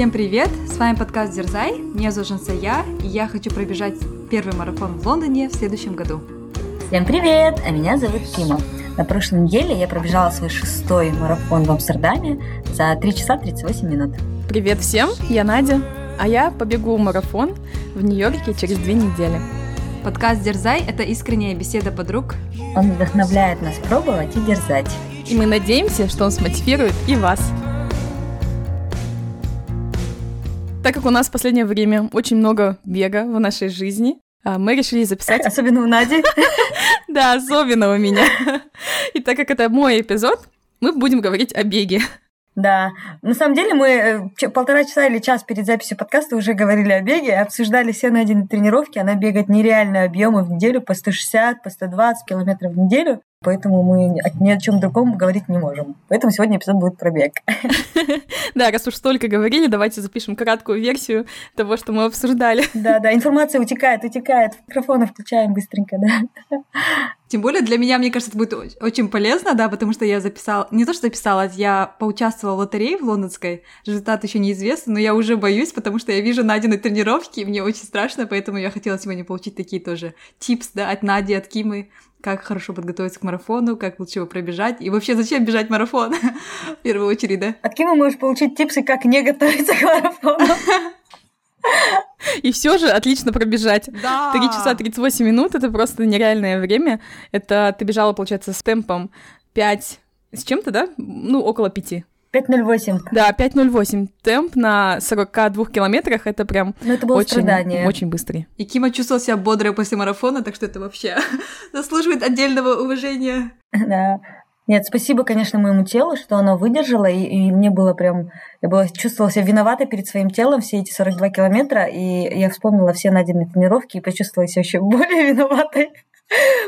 Всем привет! С вами подкаст Дерзай. Меня зовут Жансая, и я хочу пробежать первый марафон в Лондоне в следующем году. Всем привет! А меня зовут Кима. На прошлой неделе я пробежала свой шестой марафон в Амстердаме за 3 часа 38 минут. Привет всем, я Надя, а я побегу марафон в Нью-Йорке через две недели. Подкаст «Дерзай» — это искренняя беседа подруг. Он вдохновляет нас пробовать и дерзать. И мы надеемся, что он смотивирует и вас. Так как у нас в последнее время очень много бега в нашей жизни, а, мы решили записать... Особенно у Нади. Да, особенно у меня. И так как это мой эпизод, мы будем говорить о беге. Да, на самом деле мы э, полтора часа или час перед записью подкаста уже говорили о беге, обсуждали все найденные тренировки. Она бегает нереальные объемы в неделю по 160, по 120 километров в неделю. Поэтому мы ни о чем другом говорить не можем. Поэтому сегодня эпизод будет про бег. Да, раз уж столько говорили, давайте запишем краткую версию того, что мы обсуждали. Да, да, информация утекает, утекает. Микрофоны включаем быстренько, да. Тем более для меня, мне кажется, это будет очень полезно, да, потому что я записала, не то что записала, я поучаствовала в лотерее в лондонской, результат еще неизвестен, но я уже боюсь, потому что я вижу Надины тренировки, и мне очень страшно, поэтому я хотела сегодня получить такие тоже типс, да, от Нади, от Кимы, как хорошо подготовиться к марафону, как лучше его пробежать, и вообще зачем бежать марафон, в первую очередь, да? От Кимы можешь получить типсы, как не готовиться к марафону. И все же отлично пробежать. Да. 3 часа 38 минут это просто нереальное время. Это ты бежала, получается, с темпом 5 с чем-то, да? Ну, около 5. 5.08. Да, 5.08. Темп на 42 километрах это прям Ну, это было очень, страдание. очень быстрый. И Кима чувствовал себя бодрой после марафона, так что это вообще заслуживает отдельного уважения. Да. Нет, спасибо, конечно, моему телу, что оно выдержало, и, и мне было прям... Я была, чувствовала себя виноватой перед своим телом все эти 42 километра, и я вспомнила все Надины тренировки и почувствовала себя еще более виноватой.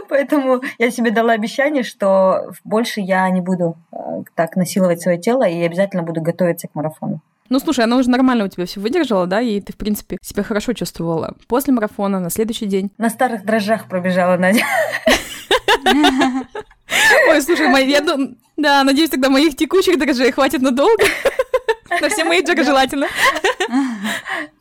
Поэтому я себе дала обещание, что больше я не буду э, так насиловать свое тело и обязательно буду готовиться к марафону. Ну, слушай, она уже нормально у тебя все выдержала, да, и ты, в принципе, себя хорошо чувствовала. После марафона, на следующий день. На старых дрожжах пробежала Надя. Ой, слушай, мои, я да, надеюсь, тогда моих текущих дрожжей хватит надолго. На все мейджоры желательно.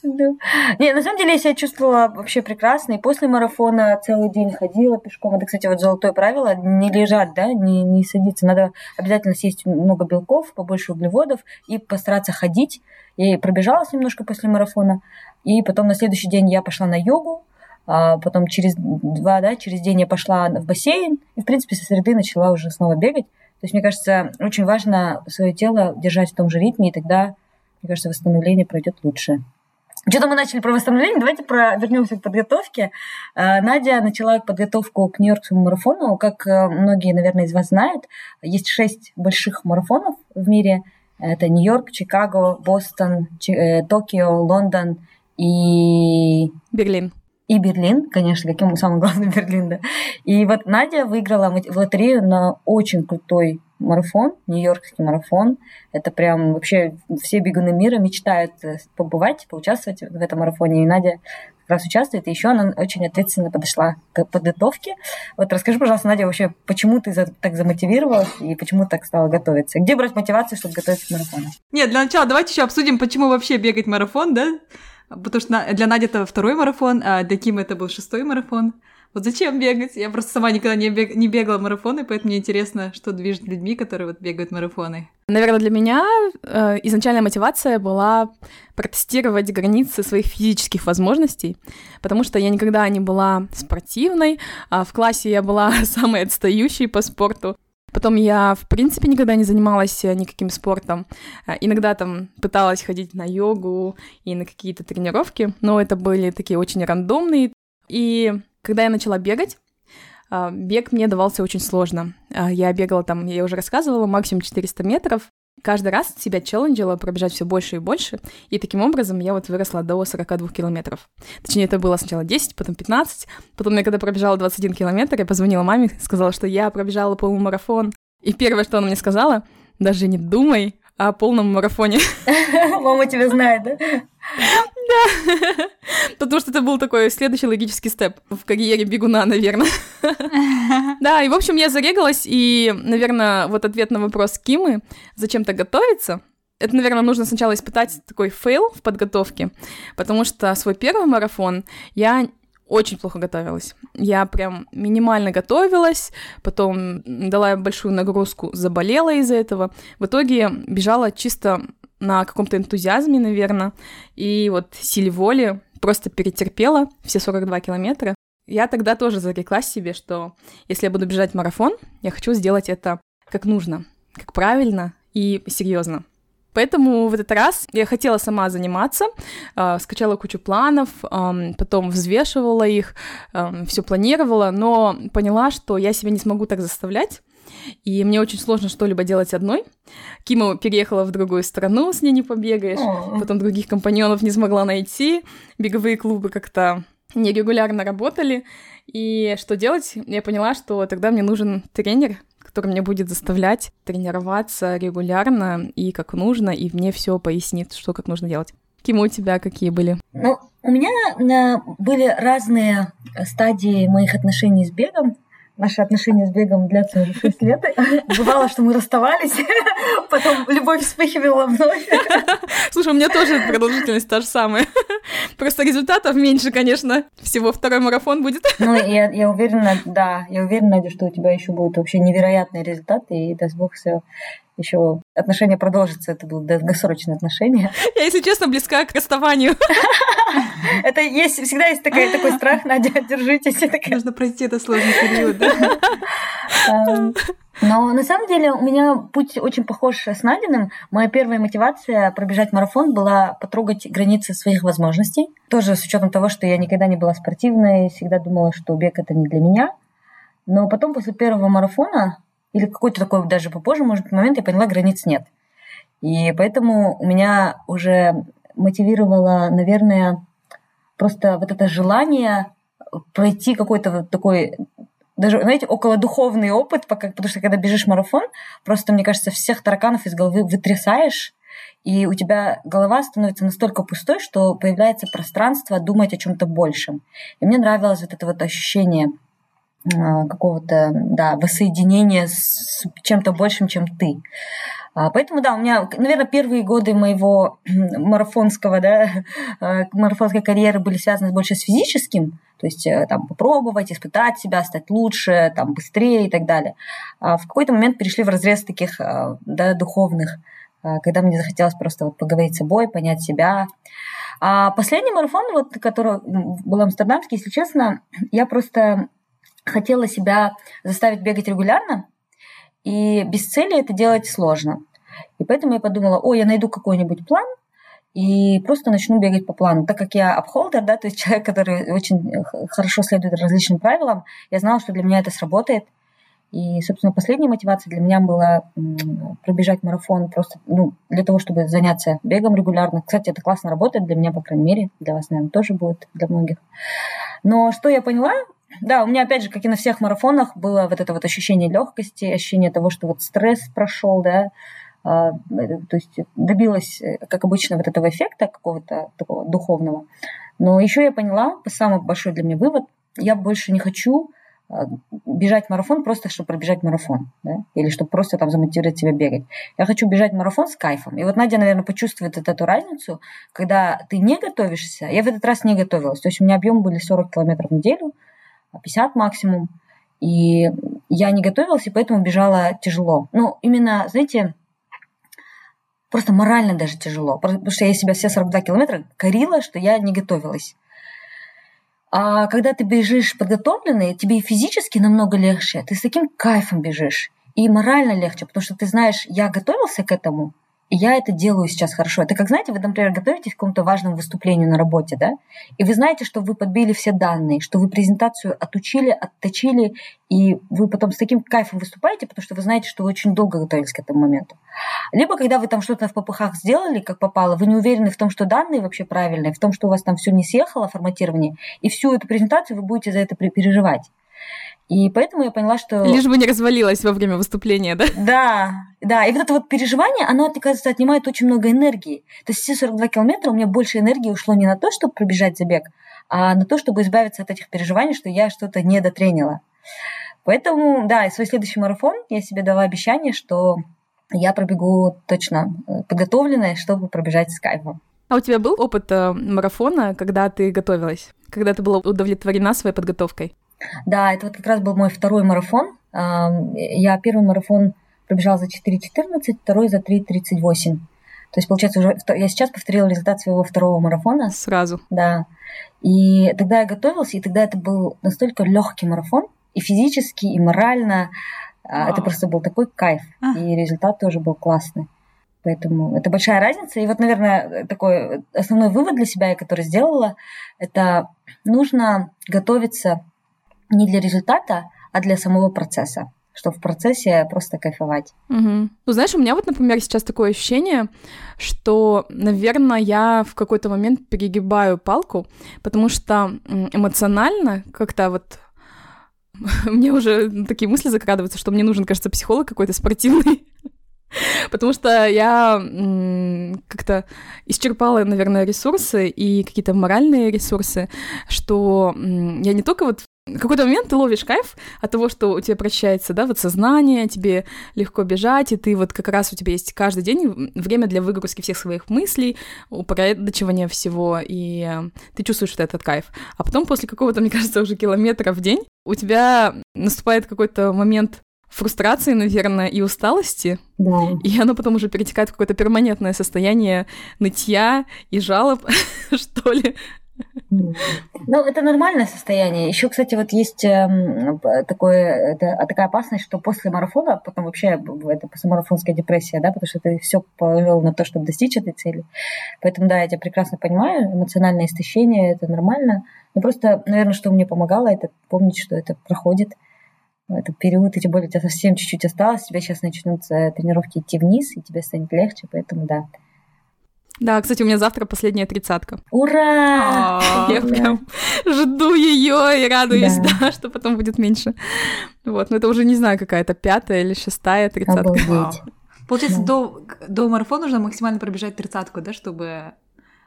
Не, на самом деле я себя чувствовала вообще прекрасно. И после марафона целый день ходила пешком. Это, кстати, вот золотое правило. Не лежать, да, не, не садиться. Надо обязательно съесть много белков, побольше углеводов и постараться ходить. Я пробежалась немножко после марафона. И потом на следующий день я пошла на йогу. А потом через два, да, через день я пошла в бассейн. И, в принципе, со среды начала уже снова бегать. То есть, мне кажется, очень важно свое тело держать в том же ритме, и тогда, мне кажется, восстановление пройдет лучше. Что-то мы начали про восстановление, давайте про... вернемся к подготовке. А, Надя начала подготовку к Нью-Йоркскому марафону. Как э, многие, наверное, из вас знают, есть шесть больших марафонов в мире. Это Нью-Йорк, Чикаго, Бостон, э, Токио, Лондон и Берлин. И Берлин, конечно, каким самый главный Берлин, да. И вот Надя выиграла в лотерею на очень крутой марафон, Нью-Йоркский марафон. Это прям вообще все бегуны мира мечтают э, побывать, поучаствовать в этом марафоне. И Надя как раз участвует. И еще она очень ответственно подошла к подготовке. Вот расскажи, пожалуйста, Надя, вообще, почему ты так замотивировалась и почему так стала готовиться? Где брать мотивацию, чтобы готовиться к марафону? Нет, для начала давайте еще обсудим, почему вообще бегать марафон, да? Потому что для Нади это второй марафон, а для Кимы это был шестой марафон. Вот зачем бегать? Я просто сама никогда не, бег- не бегала марафоны, поэтому мне интересно, что движет людьми, которые вот бегают марафоны. Наверное, для меня э, изначальная мотивация была протестировать границы своих физических возможностей, потому что я никогда не была спортивной, а в классе я была самой отстающей по спорту. Потом я, в принципе, никогда не занималась э, никаким спортом. Э, Иногда там пыталась ходить на йогу и на какие-то тренировки, но это были такие очень рандомные. И когда я начала бегать, а, бег мне давался очень сложно. Я бегала там, я уже рассказывала, максимум 400 метров. Каждый раз себя челленджила пробежать все больше и больше, и таким образом я вот выросла до 42 километров. Точнее, это было сначала 10, потом 15, потом я когда пробежала 21 километр, я позвонила маме, сказала, что я пробежала полумарафон. И первое, что она мне сказала, даже не думай о полном марафоне. Мама тебя знает, да? Потому что это был такой следующий логический step в карьере бегуна, наверное. Да, и, в общем, я зарегалась, и, наверное, вот ответ на вопрос Кимы, зачем-то готовиться, это, наверное, нужно сначала испытать такой fail в подготовке, потому что свой первый марафон я очень плохо готовилась. Я прям минимально готовилась, потом дала большую нагрузку, заболела из-за этого. В итоге бежала чисто на каком-то энтузиазме, наверное, и вот силе воли просто перетерпела все 42 километра. Я тогда тоже зареклась себе, что если я буду бежать марафон, я хочу сделать это как нужно, как правильно и серьезно. Поэтому в этот раз я хотела сама заниматься, э, скачала кучу планов, э, потом взвешивала их, э, все планировала, но поняла, что я себя не смогу так заставлять, и мне очень сложно что-либо делать одной. Кима переехала в другую страну, с ней не побегаешь, потом других компаньонов не смогла найти, беговые клубы как-то нерегулярно работали, и что делать? Я поняла, что тогда мне нужен тренер, который меня будет заставлять тренироваться регулярно и как нужно, и мне все пояснит, что как нужно делать. Ким, у тебя какие были? Ну, у меня э, были разные стадии моих отношений с бегом. Наши отношения с бегом длятся уже 6 лет. Бывало, что мы расставались, потом любовь вспыхивала вновь. Слушай, у меня тоже продолжительность та же самая. Просто результатов меньше, конечно. Всего второй марафон будет. Ну, я, я уверена, да, я уверена, Надя, что у тебя еще будут вообще невероятные результаты, и даст бог все еще отношения продолжатся. Это будут долгосрочные отношения. Я, если честно, близка к расставанию. Это есть, всегда есть такой, такой страх, Надя, держитесь. Нужно пройти этот сложный период, да? Эм, но на самом деле у меня путь очень похож с Надиным. Моя первая мотивация пробежать марафон была потрогать границы своих возможностей. Тоже с учетом того, что я никогда не была спортивной, всегда думала, что бег это не для меня. Но потом после первого марафона, или какой-то такой даже попозже, может, момент, я поняла, границ нет. И поэтому у меня уже мотивировало, наверное, просто вот это желание пройти какой-то вот такой даже, знаете, около духовный опыт, потому что когда бежишь марафон, просто, мне кажется, всех тараканов из головы вытрясаешь, и у тебя голова становится настолько пустой, что появляется пространство думать о чем-то большем. И мне нравилось вот это вот ощущение какого-то, да, воссоединения с чем-то большим, чем ты. А, поэтому, да, у меня, наверное, первые годы моего марафонского, да, а, марафонской карьеры были связаны больше с физическим, то есть э, там попробовать, испытать себя, стать лучше, там быстрее и так далее. А в какой-то момент перешли в разрез таких, да, духовных, когда мне захотелось просто вот поговорить с собой, понять себя. А последний марафон, вот, который был амстердамский, если честно, я просто хотела себя заставить бегать регулярно, и без цели это делать сложно. И поэтому я подумала, о, я найду какой-нибудь план, и просто начну бегать по плану. Так как я апхолдер, да, то есть человек, который очень хорошо следует различным правилам, я знала, что для меня это сработает. И, собственно, последняя мотивация для меня была пробежать марафон просто ну, для того, чтобы заняться бегом регулярно. Кстати, это классно работает для меня, по крайней мере. Для вас, наверное, тоже будет, для многих. Но что я поняла, да, у меня, опять же, как и на всех марафонах, было вот это вот ощущение легкости, ощущение того, что вот стресс прошел, да, а, то есть добилась, э, как обычно, вот этого эффекта какого-то такого духовного. Но еще я поняла, самый большой для меня вывод, я больше не хочу а, бежать марафон просто, чтобы пробежать марафон, да? или чтобы просто там замотивировать себя бегать. Я хочу бежать марафон с кайфом. И вот Надя, наверное, почувствует вот эту разницу, когда ты не готовишься. Я в этот раз не готовилась. То есть у меня объемы были 40 километров в неделю, 50 максимум. И я не готовилась, и поэтому бежала тяжело. Ну, именно, знаете, просто морально даже тяжело. Потому что я себя все 42 километра корила, что я не готовилась. А когда ты бежишь подготовленный, тебе и физически намного легче. Ты с таким кайфом бежишь. И морально легче, потому что ты знаешь, я готовился к этому, я это делаю сейчас хорошо. Это как, знаете, вы, например, готовитесь к какому-то важному выступлению на работе, да, и вы знаете, что вы подбили все данные, что вы презентацию отучили, отточили, и вы потом с таким кайфом выступаете, потому что вы знаете, что вы очень долго готовились к этому моменту. Либо когда вы там что-то в попыхах сделали, как попало, вы не уверены в том, что данные вообще правильные, в том, что у вас там все не съехало, форматирование, и всю эту презентацию вы будете за это переживать. И поэтому я поняла, что... Лишь бы не развалилась во время выступления, да? Да, да. И вот это вот переживание, оно, оказывается, отнимает очень много энергии. То есть все 42 километра у меня больше энергии ушло не на то, чтобы пробежать забег, а на то, чтобы избавиться от этих переживаний, что я что-то не дотренила. Поэтому, да, свой следующий марафон я себе дала обещание, что я пробегу точно э, подготовленная, чтобы пробежать с кайфом. А у тебя был опыт э, марафона, когда ты готовилась? Когда ты была удовлетворена своей подготовкой? Да, это вот как раз был мой второй марафон. Я первый марафон пробежала за 4.14, второй за 3.38. То есть, получается, уже я сейчас повторила результат своего второго марафона. Сразу. Да. И тогда я готовилась, и тогда это был настолько легкий марафон, и физически, и морально. Вау. Это просто был такой кайф. А. И результат тоже был классный. Поэтому это большая разница. И вот, наверное, такой основной вывод для себя, который сделала, это нужно готовиться не для результата, а для самого процесса что в процессе просто кайфовать. Угу. Ну, знаешь, у меня вот, например, сейчас такое ощущение, что, наверное, я в какой-то момент перегибаю палку, потому что эмоционально как-то вот мне уже такие мысли закрадываются, что мне нужен, кажется, психолог какой-то спортивный. Потому что я как-то исчерпала, наверное, ресурсы и какие-то моральные ресурсы, что я не только вот какой-то момент ты ловишь кайф от того, что у тебя прощается, да, вот сознание, тебе легко бежать, и ты вот как раз у тебя есть каждый день время для выгрузки всех своих мыслей, упорядочивания всего, и э, ты чувствуешь вот этот кайф. А потом после какого-то, мне кажется, уже километра в день у тебя наступает какой-то момент фрустрации, наверное, и усталости. Да. И оно потом уже перетекает в какое-то перманентное состояние нытья и жалоб, что ли. Ну, это нормальное состояние. Еще, кстати, вот есть эм, такое, это, а такая опасность, что после марафона, потом вообще это послемарафонская депрессия, да, потому что ты все повел на то, чтобы достичь этой цели. Поэтому, да, я тебя прекрасно понимаю, эмоциональное истощение, это нормально. Но просто, наверное, что мне помогало, это помнить, что это проходит этот период, и тем более у тебя совсем чуть-чуть осталось, тебя сейчас начнутся тренировки идти вниз, и тебе станет легче, поэтому да, да, кстати, у меня завтра последняя тридцатка. Ура! Я прям жду ее и радуюсь, да, что потом будет меньше. Вот, но это уже не знаю, какая-то пятая или шестая тридцатка. Получается, до, до марафона нужно максимально пробежать тридцатку, да, чтобы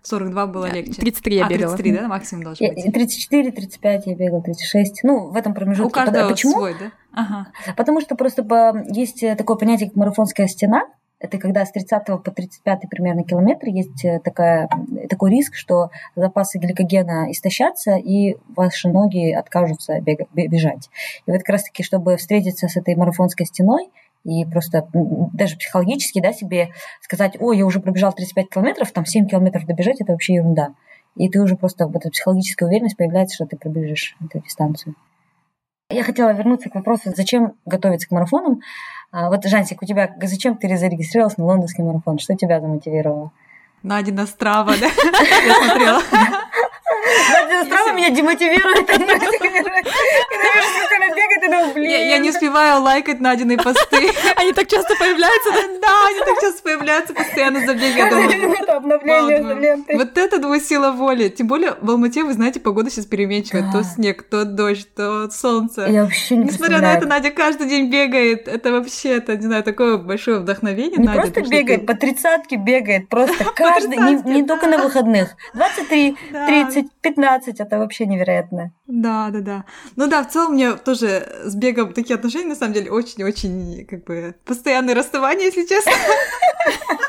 42 было легче. 33 я а, бегала. 33, да, максимум должен быть? 34, 35 я бегала, 36. Ну, в этом промежутке. У каждого Почему? свой, да? Ага. Потому что просто есть такое понятие, как марафонская стена, это когда с 30 по 35 примерно километр есть э, такая, такой риск, что запасы гликогена истощатся, и ваши ноги откажутся бегать, бежать. И вот как раз-таки, чтобы встретиться с этой марафонской стеной, и просто даже психологически да, себе сказать, ой, я уже пробежал 35 километров, там 7 километров добежать, это вообще ерунда. И ты уже просто, вот эта психологическая уверенность появляется, что ты пробежишь эту дистанцию. Я хотела вернуться к вопросу, зачем готовиться к марафонам. А, вот, Жансик, у тебя зачем ты зарегистрировалась на лондонский марафон? Что тебя замотивировало? Надина Страва, да? Я смотрела. Надя Страва меня демотивирует. Я, не успеваю лайкать Надины посты. Они так часто появляются, да? Они так часто появляются, постоянно забег. Я думаю, это обновление Вот это двое сила воли. Тем более в Алмате, вы знаете, погода сейчас переменчивая. То снег, то дождь, то солнце. Я вообще не Несмотря на это, Надя каждый день бегает. Это вообще, это, не знаю, такое большое вдохновение. Не просто бегает, по тридцатке бегает. Просто каждый, не только на выходных. 23, 30, 15, это вообще невероятно. Да, да, да. Ну да, в целом мне тоже с бегом такие отношения, на самом деле, очень-очень, как бы, постоянное расставание, если честно.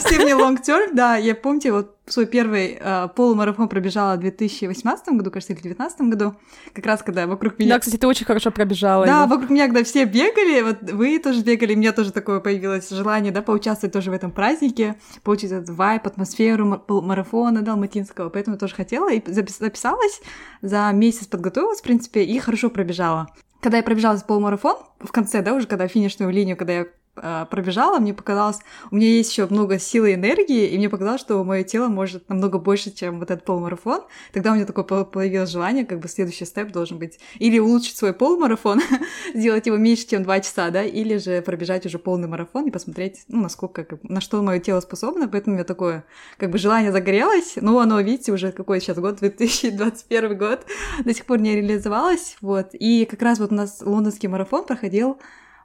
Совсем не long term, да. Я помните, вот свой первый э, полумарафон пробежала в 2018 году, кажется, или в 2019 году, как раз когда вокруг меня... Да, кстати, ты очень хорошо пробежала. Да, его. вокруг меня, когда все бегали, вот вы тоже бегали, у меня тоже такое появилось желание, да, поучаствовать тоже в этом празднике, получить этот вайп, атмосферу марафона, да, алматинского, поэтому тоже хотела и записалась, за месяц подготовилась, в принципе, и хорошо пробежала. Когда я пробежала полумарафон, в конце, да, уже когда финишную линию, когда я пробежала, мне показалось, у меня есть еще много силы и энергии, и мне показалось, что мое тело может намного больше, чем вот этот полумарафон. Тогда у меня такое появилось желание, как бы следующий степ должен быть. Или улучшить свой полумарафон, сделать его меньше, чем 2 часа, да, или же пробежать уже полный марафон и посмотреть, ну, насколько, как, на что мое тело способно, поэтому у меня такое, как бы, желание загорелось, но оно, видите, уже какой сейчас год, 2021 год, до сих пор не реализовалось, вот, и как раз вот у нас лондонский марафон проходил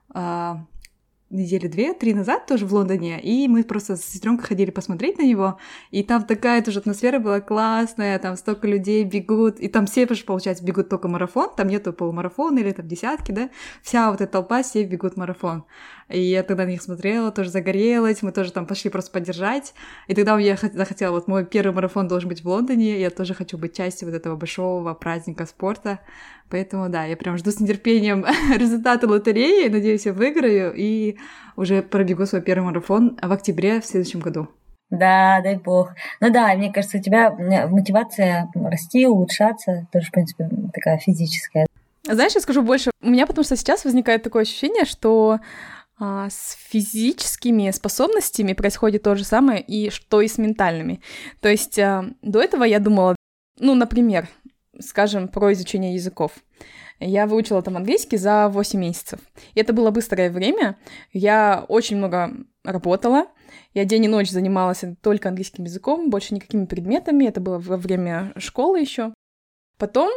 а, недели две-три назад тоже в Лондоне, и мы просто с сестренкой ходили посмотреть на него, и там такая тоже атмосфера была классная, там столько людей бегут, и там все, получается, бегут только марафон, там нету полумарафона или там десятки, да, вся вот эта толпа, все бегут марафон. И я тогда на них смотрела, тоже загорелась, мы тоже там пошли просто поддержать, и тогда я захотела, вот мой первый марафон должен быть в Лондоне, я тоже хочу быть частью вот этого большого праздника спорта, поэтому да, я прям жду с нетерпением результаты лотереи, надеюсь, я выиграю, и уже пробегу свой первый марафон в октябре в следующем году. Да, дай бог. Ну да, мне кажется, у тебя мотивация расти, улучшаться, тоже, в принципе, такая физическая. Знаешь, я скажу больше. У меня потому что сейчас возникает такое ощущение, что а, с физическими способностями происходит то же самое, и что и с ментальными. То есть а, до этого я думала, ну, например, скажем, про изучение языков. Я выучила там английский за 8 месяцев. И это было быстрое время. Я очень много работала. Я день и ночь занималась только английским языком, больше никакими предметами. Это было во время школы еще. Потом,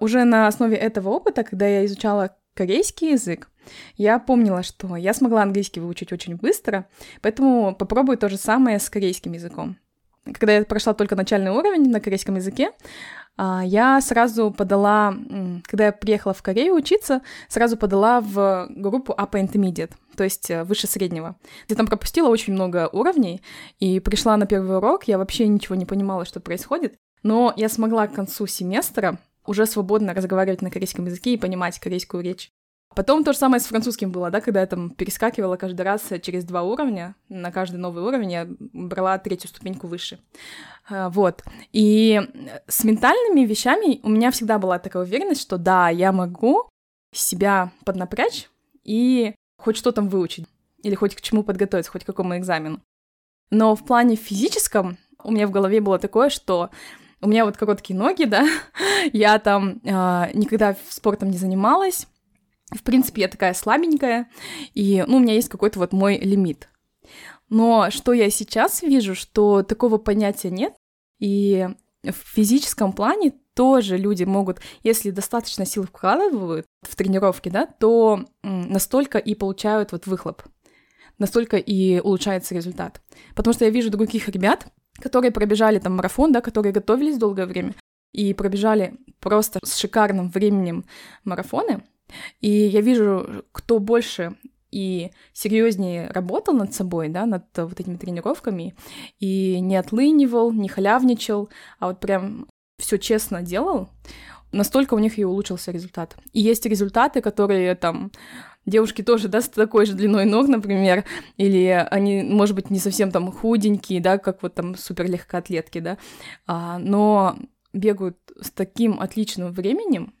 уже на основе этого опыта, когда я изучала корейский язык, я помнила, что я смогла английский выучить очень быстро, поэтому попробую то же самое с корейским языком. Когда я прошла только начальный уровень на корейском языке, я сразу подала, когда я приехала в Корею учиться, сразу подала в группу Upper Intermediate, то есть э, выше среднего. Я там пропустила очень много уровней, и пришла на первый урок, я вообще ничего не понимала, что происходит, но я смогла к концу семестра уже свободно разговаривать на корейском языке и понимать корейскую речь. Потом то же самое с французским было, да, когда я там перескакивала каждый раз через два уровня, на каждый новый уровень я брала третью ступеньку выше. А, вот. И с ментальными вещами у меня всегда была такая уверенность, что да, я могу себя поднапрячь и хоть что там выучить, или хоть к чему подготовиться, хоть к какому экзамену. Но в плане физическом у меня в голове было такое, что у меня вот короткие ноги, да, я там э, никогда спортом не занималась, в принципе, я такая слабенькая, и, ну, у меня есть какой-то вот мой лимит. Но что я сейчас вижу, что такого понятия нет, и в физическом плане тоже люди могут, если достаточно сил вкладывают в тренировки, да, то настолько и получают вот выхлоп, настолько и улучшается результат. Потому что я вижу других ребят, которые пробежали там марафон, да, которые готовились долгое время и пробежали просто с шикарным временем марафоны, и я вижу, кто больше и серьезнее работал над собой, да, над вот этими тренировками, и не отлынивал, не халявничал, а вот прям все честно делал, настолько у них и улучшился результат. И есть результаты, которые там девушки тоже, да, с такой же длиной ног, например, или они, может быть, не совсем там худенькие, да, как вот там супер легкоатлетки, да, а, но бегают с таким отличным временем,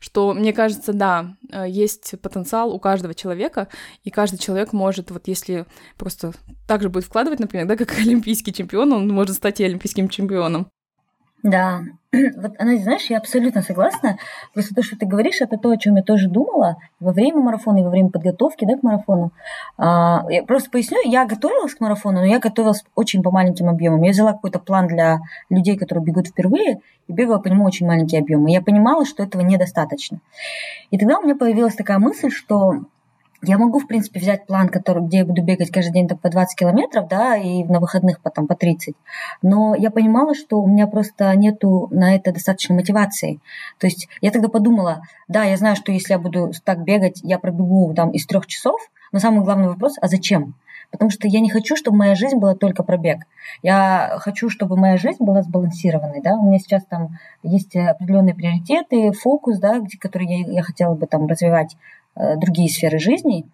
что, мне кажется, да, э, есть потенциал у каждого человека, и каждый человек может, вот если просто так же будет вкладывать, например, да, как олимпийский чемпион, он может стать и олимпийским чемпионом. Да, вот, она, знаешь, я абсолютно согласна. Просто то, что ты говоришь, это то, о чем я тоже думала во время марафона и во время подготовки да, к марафону. А, я просто поясню, я готовилась к марафону, но я готовилась очень по маленьким объемам. Я взяла какой-то план для людей, которые бегут впервые, и бегала по нему очень маленькие объемы. Я понимала, что этого недостаточно. И тогда у меня появилась такая мысль, что я могу, в принципе, взять план, который, где я буду бегать каждый день там, по 20 километров, да, и на выходных потом по 30. Но я понимала, что у меня просто нету на это достаточно мотивации. То есть я тогда подумала, да, я знаю, что если я буду так бегать, я пробегу там из трех часов, но самый главный вопрос, а зачем? Потому что я не хочу, чтобы моя жизнь была только пробег. Я хочу, чтобы моя жизнь была сбалансированной. Да? У меня сейчас там есть определенные приоритеты, фокус, да, где, который я, я хотела бы там развивать другие сферы жизни.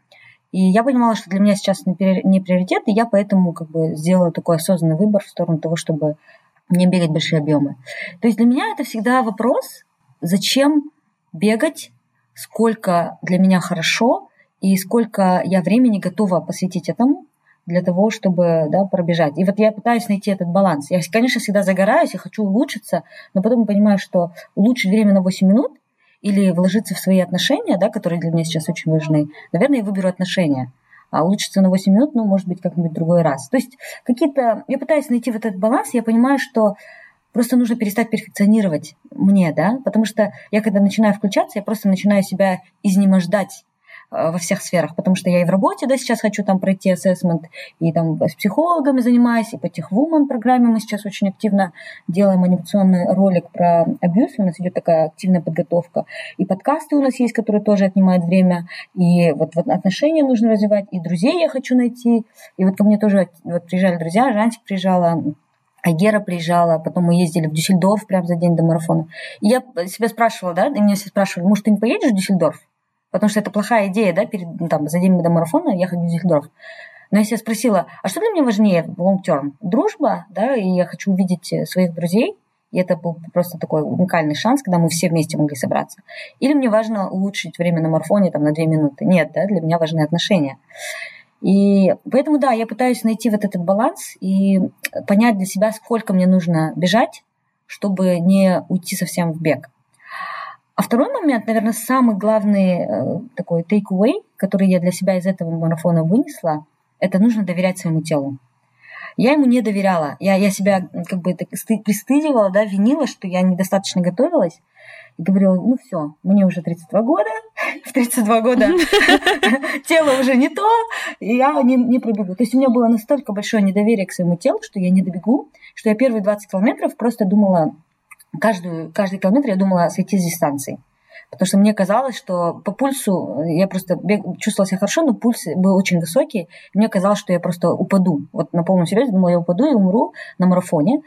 И я понимала, что для меня сейчас не приоритет, и я поэтому как бы сделала такой осознанный выбор в сторону того, чтобы не бегать большие объемы. То есть для меня это всегда вопрос, зачем бегать, сколько для меня хорошо и сколько я времени готова посвятить этому для того, чтобы да, пробежать. И вот я пытаюсь найти этот баланс. Я, конечно, всегда загораюсь, я хочу улучшиться, но потом понимаю, что улучшить время на 8 минут или вложиться в свои отношения, да, которые для меня сейчас очень важны, наверное, я выберу отношения. А улучшиться на 8 минут, ну, может быть, как-нибудь другой раз. То есть какие-то... Я пытаюсь найти вот этот баланс, я понимаю, что просто нужно перестать перфекционировать мне, да, потому что я, когда начинаю включаться, я просто начинаю себя изнемождать во всех сферах, потому что я и в работе, да, сейчас хочу там пройти ассессмент, и там с психологами занимаюсь, и по техвумен программе мы сейчас очень активно делаем анимационный ролик про абьюз, у нас идет такая активная подготовка, и подкасты у нас есть, которые тоже отнимают время, и вот, вот отношения нужно развивать, и друзей я хочу найти, и вот ко мне тоже вот приезжали друзья, Жантик приезжала, Агера приезжала, потом мы ездили в Дюссельдорф прямо за день до марафона. И я себя спрашивала, да, и меня все спрашивали, может, ты не поедешь в Дюссельдорф? Потому что это плохая идея, да, перед, ну, там, за день до марафона ехать в Дюссельдорф. Но я себя спросила, а что для меня важнее в long term? Дружба, да, и я хочу увидеть э, своих друзей, и это был просто такой уникальный шанс, когда мы все вместе могли собраться. Или мне важно улучшить время на марафоне там, на две минуты? Нет, да, для меня важны отношения. И поэтому, да, я пытаюсь найти вот этот баланс и понять для себя, сколько мне нужно бежать, чтобы не уйти совсем в бег. А второй момент, наверное, самый главный э, такой take-away, который я для себя из этого марафона вынесла, это нужно доверять своему телу. Я ему не доверяла. Я, я себя как бы так пристыдивала, да, винила, что я недостаточно готовилась и говорила, ну все, мне уже 32 года, в 32 года тело уже не то, и я не, не пробегу. То есть у меня было настолько большое недоверие к своему телу, что я не добегу, что я первые 20 километров просто думала, каждую, каждый километр я думала сойти с дистанции. Потому что мне казалось, что по пульсу я просто бег, чувствовала себя хорошо, но пульс был очень высокий. Мне казалось, что я просто упаду. Вот на полном серьезе думала, я упаду и умру на марафоне.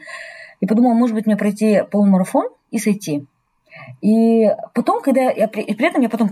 И подумала, может быть, мне пройти полумарафон и сойти. И потом, когда я, и при этом я потом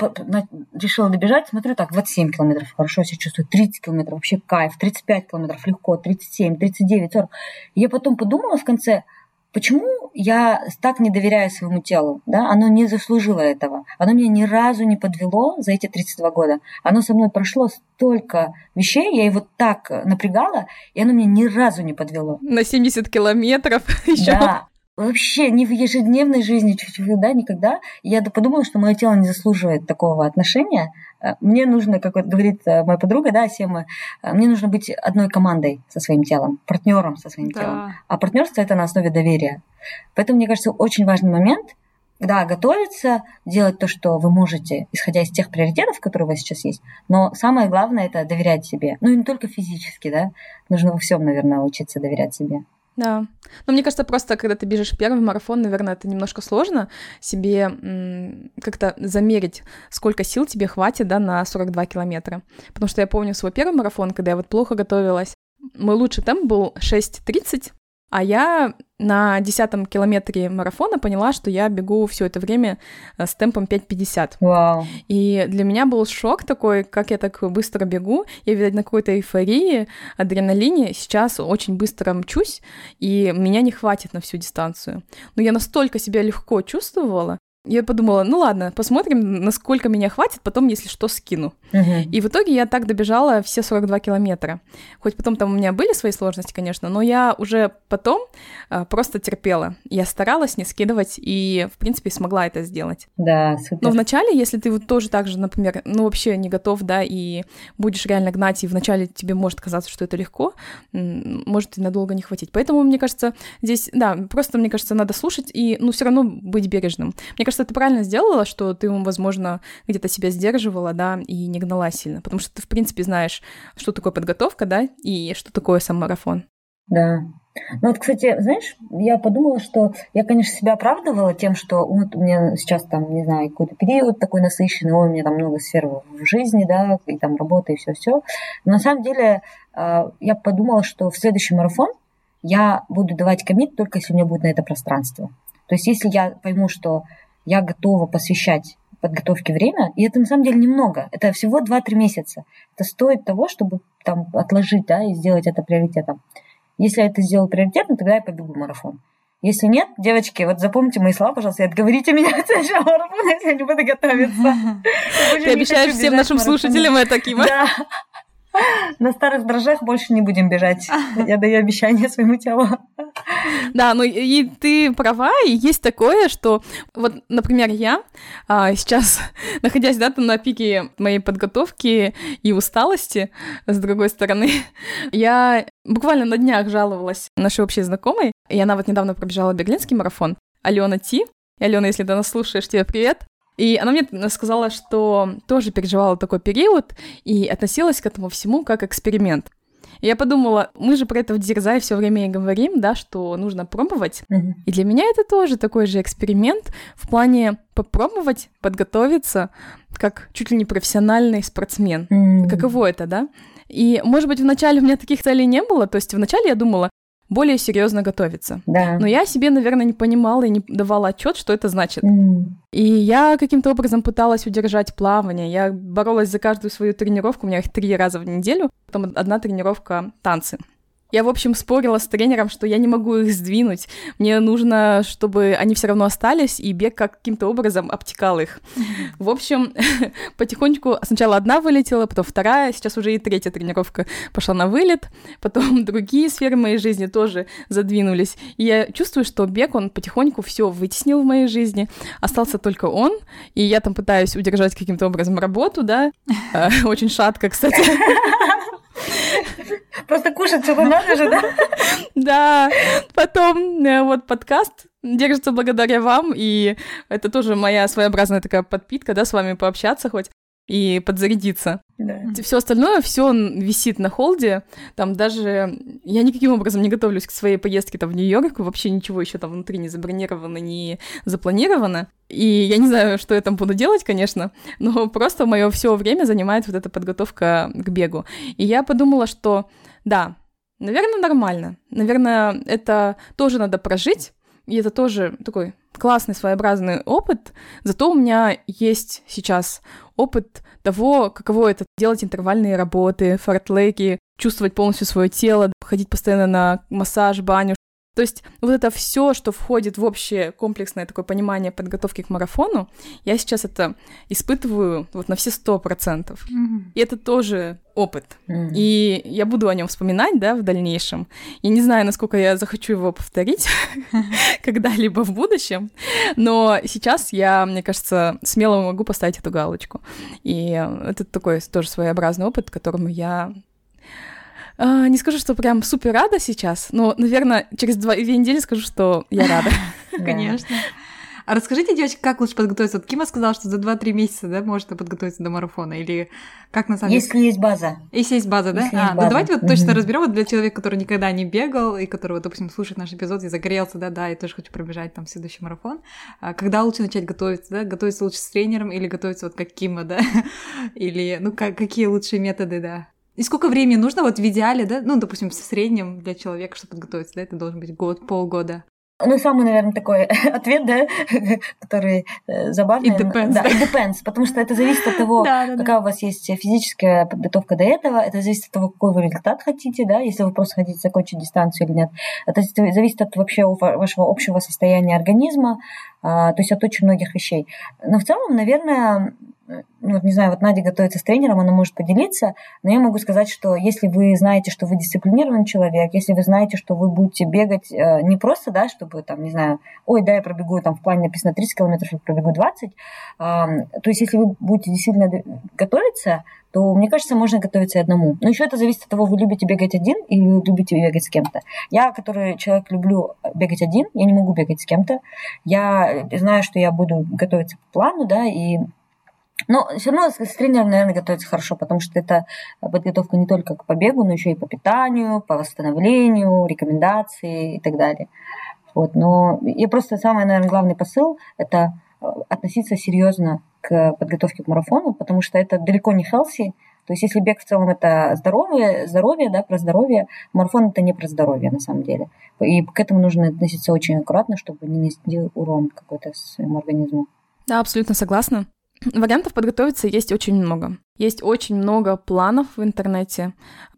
решила добежать, смотрю, так, 27 километров, хорошо себя чувствую, 30 километров, вообще кайф, 35 километров, легко, 37, 39, 40. И я потом подумала в конце, почему я так не доверяю своему телу, да, оно не заслужило этого, оно меня ни разу не подвело за эти 32 года, оно со мной прошло столько вещей, я его так напрягала, и оно меня ни разу не подвело. На 70 километров еще. Да, вообще не в ежедневной жизни чуть-чуть, да, никогда. Я подумала, что мое тело не заслуживает такого отношения. Э, мне нужно, как вот говорит э, моя подруга, да, Сема, э, мне нужно быть одной командой со своим телом, партнером со своим да. телом. А партнерство это на основе доверия. Поэтому, мне кажется, очень важный момент – да, готовиться, делать то, что вы можете, исходя из тех приоритетов, которые у вас сейчас есть. Но самое главное это доверять себе. Ну и не только физически, да. Нужно во всем, наверное, учиться доверять себе. Да. Но мне кажется, просто когда ты бежишь первый марафон, наверное, это немножко сложно себе как-то замерить, сколько сил тебе хватит, да, на 42 километра. Потому что я помню свой первый марафон, когда я вот плохо готовилась. Мой лучший темп был 6.30, а я на десятом километре марафона поняла, что я бегу все это время э, с темпом 5.50. Вау. И для меня был шок такой, как я так быстро бегу. Я, видать, на какой-то эйфории, адреналине сейчас очень быстро мчусь, и меня не хватит на всю дистанцию. Но я настолько себя легко чувствовала, я подумала, ну ладно, посмотрим, насколько меня хватит, потом, если что, скину. Uh-huh. И в итоге я так добежала все 42 километра. Хоть потом там у меня были свои сложности, конечно, но я уже потом а, просто терпела. Я старалась не скидывать и, в принципе, смогла это сделать. Да, супер. Но вначале, если ты вот тоже так же, например, ну вообще не готов, да, и будешь реально гнать, и вначале тебе может казаться, что это легко, может и надолго не хватить. Поэтому, мне кажется, здесь, да, просто, мне кажется, надо слушать и, ну, все равно быть бережным. Мне кажется, ты правильно сделала, что ты, возможно, где-то себя сдерживала, да, и не гнала сильно, потому что ты, в принципе, знаешь, что такое подготовка, да, и что такое сам марафон. Да. Ну вот, кстати, знаешь, я подумала, что я, конечно, себя оправдывала тем, что вот у меня сейчас там, не знаю, какой-то период такой насыщенный, у меня там много сфер в жизни, да, и там работа, и все-все. Но на самом деле а, я подумала, что в следующий марафон я буду давать комит только если у меня будет на это пространство. То есть если я пойму, что я готова посвящать подготовке время, и это на самом деле немного, это всего 2-3 месяца. Это стоит того, чтобы там отложить, да, и сделать это приоритетом. Если я это сделаю приоритетом, тогда я побегу марафон. Если нет, девочки, вот запомните мои слова, пожалуйста, и отговорите меня от следующего марафона, если я не буду готовиться. Ты обещаешь всем нашим слушателям это, Кима? Да. На старых дрожжах больше не будем бежать. Я даю обещание своему телу. Да, ну и ты права, и есть такое, что вот, например, я а, сейчас, находясь да, на пике моей подготовки и усталости, с другой стороны, я буквально на днях жаловалась нашей общей знакомой, и она вот недавно пробежала берлинский марафон, Алена Ти. Алена, если ты нас слушаешь, тебе привет. И она мне сказала, что тоже переживала такой период и относилась к этому всему как эксперимент. И я подумала, мы же про это в Дерзай все время и говорим, да, что нужно пробовать. Мгм. И для меня это тоже такой же эксперимент в плане попробовать подготовиться как чуть ли не профессиональный спортсмен. М. Каково это, да? И, может быть, вначале у меня таких целей не было, то есть вначале я думала более серьезно готовиться. Да. Но я себе, наверное, не понимала и не давала отчет, что это значит. М. И я каким-то образом пыталась удержать плавание. Я боролась за каждую свою тренировку. У меня их три раза в неделю. Потом одна тренировка танцы. Я, в общем, спорила с тренером, что я не могу их сдвинуть. Мне нужно, чтобы они все равно остались, и бег каким-то образом обтекал их. В общем, потихонечку сначала одна вылетела, потом вторая, сейчас уже и третья тренировка пошла на вылет, потом другие сферы моей жизни тоже задвинулись. И я чувствую, что бег, он потихоньку все вытеснил в моей жизни. Остался только он, и я там пытаюсь удержать каким-то образом работу, да, Э, очень шатко, кстати. Просто кушать что-то надо же, да? Да, потом э, вот подкаст держится благодаря вам, и это тоже моя своеобразная такая подпитка, да, с вами пообщаться хоть и подзарядиться. Да. Все остальное, все висит на холде. Там даже я никаким образом не готовлюсь к своей поездке там в Нью-Йорк, вообще ничего еще там внутри не забронировано, не запланировано. И я не знаю, что я там буду делать, конечно, но просто мое все время занимает вот эта подготовка к бегу. И я подумала, что да, наверное, нормально. Наверное, это тоже надо прожить. И это тоже такой классный своеобразный опыт. Зато у меня есть сейчас опыт того, каково это делать интервальные работы, фартлеги, чувствовать полностью свое тело, ходить постоянно на массаж, баню. То есть вот это все, что входит в общее комплексное такое понимание подготовки к марафону, я сейчас это испытываю вот на все сто процентов. Мгм. И это тоже опыт. М. И я буду о нем вспоминать, да, в дальнейшем. Я не знаю, насколько я захочу его повторить когда-либо в будущем, но сейчас я, мне кажется, смело могу поставить эту галочку. И это такой тоже своеобразный опыт, которому я а, не скажу, что прям супер рада сейчас, но, наверное, через два, две недели скажу, что я рада. Да. Конечно. А расскажите, девочки, как лучше подготовиться? Вот Кима сказала, что за 2-3 месяца, да, можно подготовиться до марафона. Или как на самом деле? Если есть база. Если есть база, да? Если есть а, база. ну давайте вот точно разберем вот для человека, который никогда не бегал и который, вот, допустим, слушает наш эпизод и загорелся, да, да, и тоже хочу пробежать там следующий марафон. А когда лучше начать готовиться, да? Готовиться лучше с тренером или готовиться вот как Кима, да? Или, ну, как, какие лучшие методы, да? И сколько времени нужно вот в идеале, да? Ну, допустим, в среднем для человека, чтобы подготовиться, да? Это должен быть год, полгода. Ну, самый, наверное, такой ответ, да, который э, забавный. It depends, Да, it depends, потому что это зависит от того, Да, да, да. какая у вас есть физическая подготовка до этого, это зависит от того, какой вы результат хотите, да, если вы просто хотите закончить дистанцию или нет. Это зависит от вообще вашего общего состояния организма, то есть от очень многих вещей. Но в целом, наверное, ну, вот не знаю, вот Надя готовится с тренером, она может поделиться, но я могу сказать, что если вы знаете, что вы дисциплинированный человек, если вы знаете, что вы будете бегать э, не просто, да, чтобы там, не знаю, ой, да, я пробегу, там в плане написано 30 километров, я пробегу 20, ам, то есть если вы будете действительно готовиться, то, мне кажется, можно готовиться и одному. Но еще это зависит от того, вы любите бегать один или вы любите бегать с кем-то. Я, который человек, люблю бегать один, я не могу бегать с кем-то. Я знаю, что я буду готовиться по плану, да, и но все равно с, тренером, наверное, готовиться хорошо, потому что это подготовка не только к побегу, но еще и по питанию, по восстановлению, рекомендации и так далее. Вот, но я просто самый, наверное, главный посыл – это э, относиться серьезно к подготовке к марафону, потому что это далеко не healthy. То есть если бег в целом это здоровье, здоровье, да, про здоровье, марафон это не про здоровье на самом деле. И к этому нужно относиться очень аккуратно, чтобы не нанести урон какой-то своему организму. Да, абсолютно согласна. Вариантов подготовиться есть очень много. Есть очень много планов в интернете,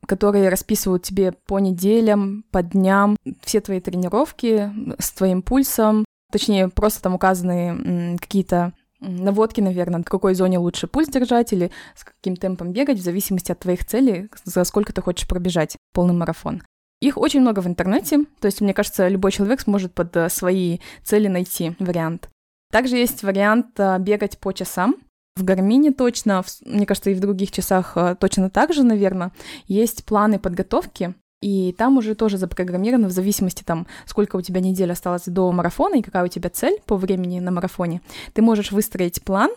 которые расписывают тебе по неделям, по дням все твои тренировки с твоим пульсом. Точнее, просто там указаны какие-то наводки, наверное, в какой зоне лучше пульс держать или с каким темпом бегать, в зависимости от твоих целей, за сколько ты хочешь пробежать полный марафон. Их очень много в интернете, то есть, мне кажется, любой человек сможет под э, свои цели найти вариант. Также есть вариант а, бегать по часам. В Гармине точно, в- мне кажется, и в других часах а, точно так же, наверное, есть планы подготовки. И там уже тоже запрограммировано в зависимости там, сколько у тебя недель осталось до марафона и какая у тебя цель по времени на марафоне. Ты можешь выстроить план,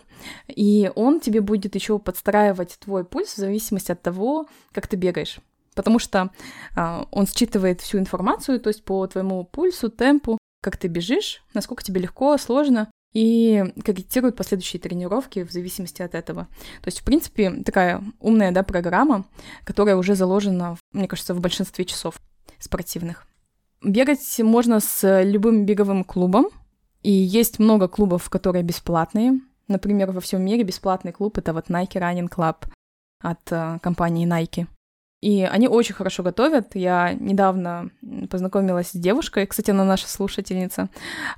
и он тебе будет еще подстраивать твой пульс в зависимости от того, как ты бегаешь. Потому что а, он считывает всю информацию, то есть по твоему пульсу, темпу, как ты бежишь, насколько тебе легко, сложно, и корректирует последующие тренировки в зависимости от этого. То есть, в принципе, такая умная да, программа, которая уже заложена, мне кажется, в большинстве часов спортивных. Бегать можно с любым беговым клубом, и есть много клубов, которые бесплатные. Например, во всем мире бесплатный клуб — это вот Nike Running Club от э, компании Nike. И они очень хорошо готовят. Я недавно познакомилась с девушкой, кстати, она наша слушательница.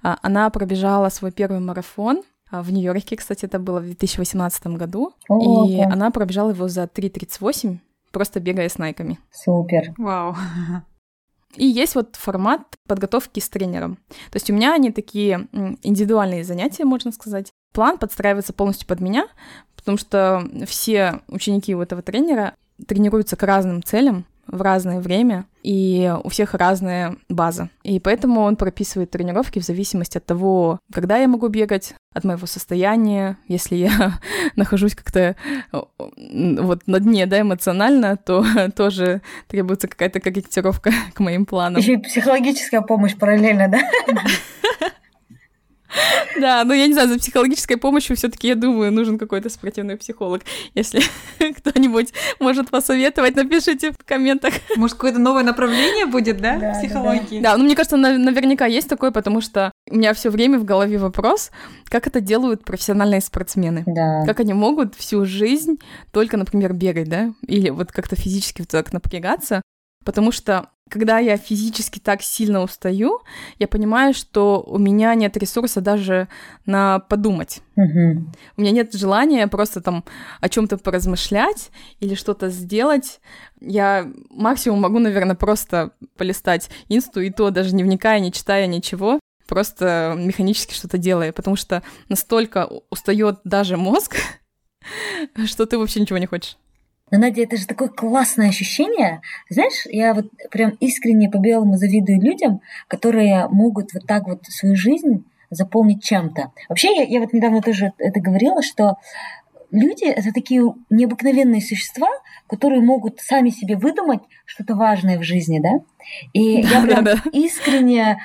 А, она пробежала свой первый марафон а, в Нью-Йорке, кстати, это было в 2018 году. О, и да. она пробежала его за 3.38, просто бегая с найками. Супер. Вау. И есть вот формат подготовки с тренером. То есть у меня они такие индивидуальные занятия, можно сказать. План подстраивается полностью под меня, потому что все ученики у этого тренера тренируются к разным целям в разное время, и у всех разная база. И поэтому он прописывает тренировки в зависимости от того, когда я могу бегать, от моего состояния. Если я нахожусь как-то вот на дне, да, эмоционально, то тоже требуется какая-то корректировка к моим планам. Еще и психологическая помощь параллельно, да? Да, но я не знаю, за психологической помощью все-таки, я думаю, нужен какой-то спортивный психолог. Если кто-нибудь может посоветовать, напишите в комментах. Может, какое-то новое направление будет, да, да психологии? Да, да. ну мне кажется, наверняка есть такое, потому что у меня все время в голове вопрос, как это делают профессиональные спортсмены. Да. Как они могут всю жизнь только, например, бегать, да, или вот как-то физически так напрягаться, потому что когда я физически так сильно устаю, я понимаю, что у меня нет ресурса даже на подумать. Угу. У меня нет желания просто там о чем-то поразмышлять или что-то сделать. Я максимум могу, наверное, просто полистать инсту, и то даже не вникая, не читая ничего, просто механически что-то делая, потому что настолько устает даже мозг, что ты вообще ничего не хочешь. Но, Надя, это же такое классное ощущение. Знаешь, я вот прям искренне по-белому завидую людям, которые могут вот так вот свою жизнь заполнить чем-то. Вообще, я, я вот недавно тоже это говорила, что люди — это такие необыкновенные существа, которые могут сами себе выдумать что-то важное в жизни, да? И да, я прям да, да. искренне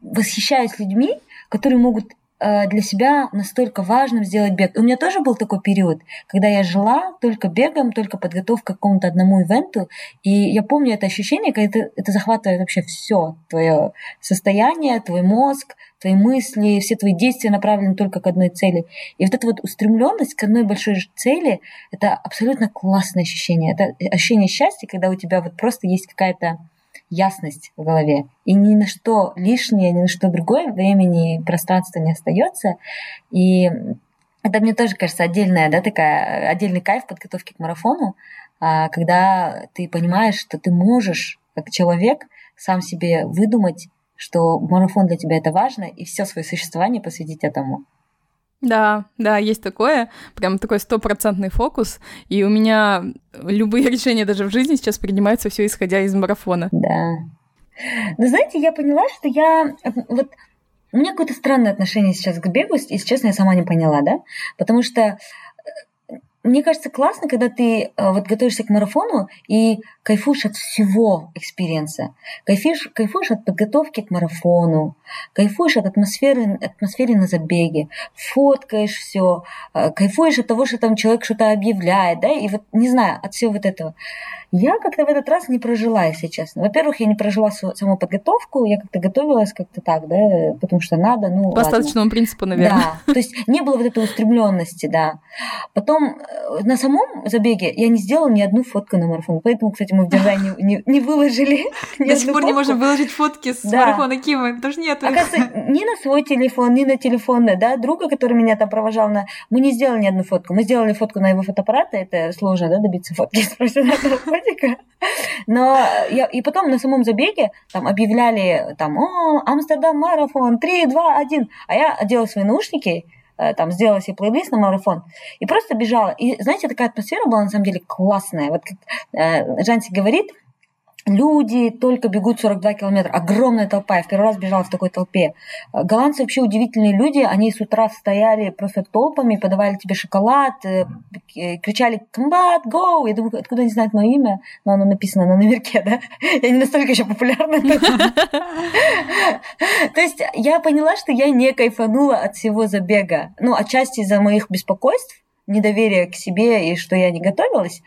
восхищаюсь людьми, которые могут для себя настолько важным сделать бег. У меня тоже был такой период, когда я жила только бегом, только подготовкой к какому-то одному ивенту, и я помню это ощущение, когда это, это захватывает вообще все твое состояние, твой мозг, твои мысли, все твои действия направлены только к одной цели. И вот эта вот устремленность к одной большой цели, это абсолютно классное ощущение. Это ощущение счастья, когда у тебя вот просто есть какая-то ясность в голове. И ни на что лишнее, ни на что другое времени и пространства не остается. И это мне тоже кажется отдельная, да, такая, отдельный кайф подготовки к марафону, а, когда ты понимаешь, что ты можешь, как человек, сам себе выдумать, что марафон для тебя это важно, и все свое существование посвятить этому. Да, да, есть такое, прям такой стопроцентный фокус, и у меня любые решения даже в жизни сейчас принимаются все исходя из марафона. Да. Но знаете, я поняла, что я вот у меня какое-то странное отношение сейчас к бегу, если честно, я сама не поняла, да, потому что мне кажется, классно, когда ты э, вот готовишься к марафону и кайфуешь от всего experience а. Кайфуешь, кайфуешь от подготовки к марафону, кайфуешь от атмосферы, атмосферы на забеге, фоткаешь все, э, кайфуешь от того, что там человек что-то объявляет, да, и вот, не знаю, от всего вот этого. Я как-то в этот раз не прожила, если честно. Во-первых, я не прожила саму подготовку, я как-то готовилась как-то так, да, потому что надо, ну По остаточному принципу, наверное. Да, то есть не было вот этой устремленности, да. Потом э, на самом забеге я не сделала ни одну фотку на марафон, поэтому, кстати, мы в дизайне не, не выложили До сих пор не можем выложить фотки с да. марафона потому что нет. Оказывается, ни на свой телефон, ни на телефон, да, друга, который меня там провожал, на... мы не сделали ни одну фотку. Мы сделали фотку на его фотоаппарат, это сложно, да, добиться фотки с профессионального фотика. Но я... и потом на самом забеге там объявляли там, о, Амстердам марафон, 3, 2, 1. А я одела свои наушники, э, там сделала себе плейлист на марафон и просто бежала. И знаете, такая атмосфера была на самом деле классная. Вот как э, Жанси говорит, люди только бегут 42 километра, огромная толпа, я в первый раз бежала в такой толпе. Голландцы вообще удивительные люди, они с утра стояли просто толпами, подавали тебе шоколад, э, кричали «Комбат, go!» Я думаю, откуда они знают мое имя? Но оно написано на номерке, да? Я не настолько еще популярна. То есть я поняла, что я не кайфанула от всего забега. Ну, отчасти из-за моих беспокойств, недоверия к себе и что я не готовилась,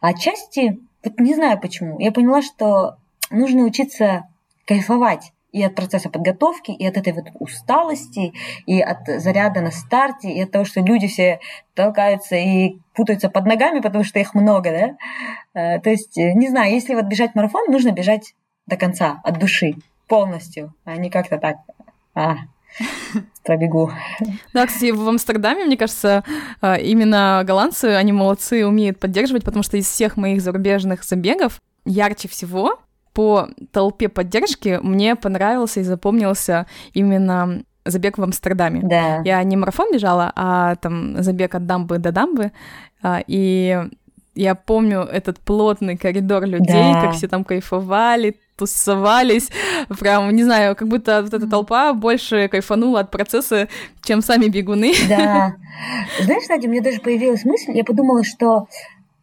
а отчасти вот не знаю почему. Я поняла, что нужно учиться кайфовать и от процесса подготовки, и от этой вот усталости, и от заряда на старте, и от того, что люди все толкаются и путаются под ногами, потому что их много, да. Э, то есть, э, не знаю, если вот бежать марафон, нужно бежать до конца, от души, полностью, а не как-то так. А, пробегу. Да, кстати, в Амстердаме, мне кажется, а, именно голландцы, они молодцы, умеют поддерживать, потому что из всех моих зарубежных забегов ярче всего по толпе поддержки мне понравился и запомнился именно забег в Амстердаме. Да. Я не марафон бежала, а там забег от дамбы до дамбы, а, и я помню этот плотный коридор людей, да. как все там кайфовали, тусовались, прям, не знаю, как будто вот эта толпа больше кайфанула от процесса, чем сами бегуны. Да. Знаешь, Надя, у меня даже появилась мысль, я подумала, что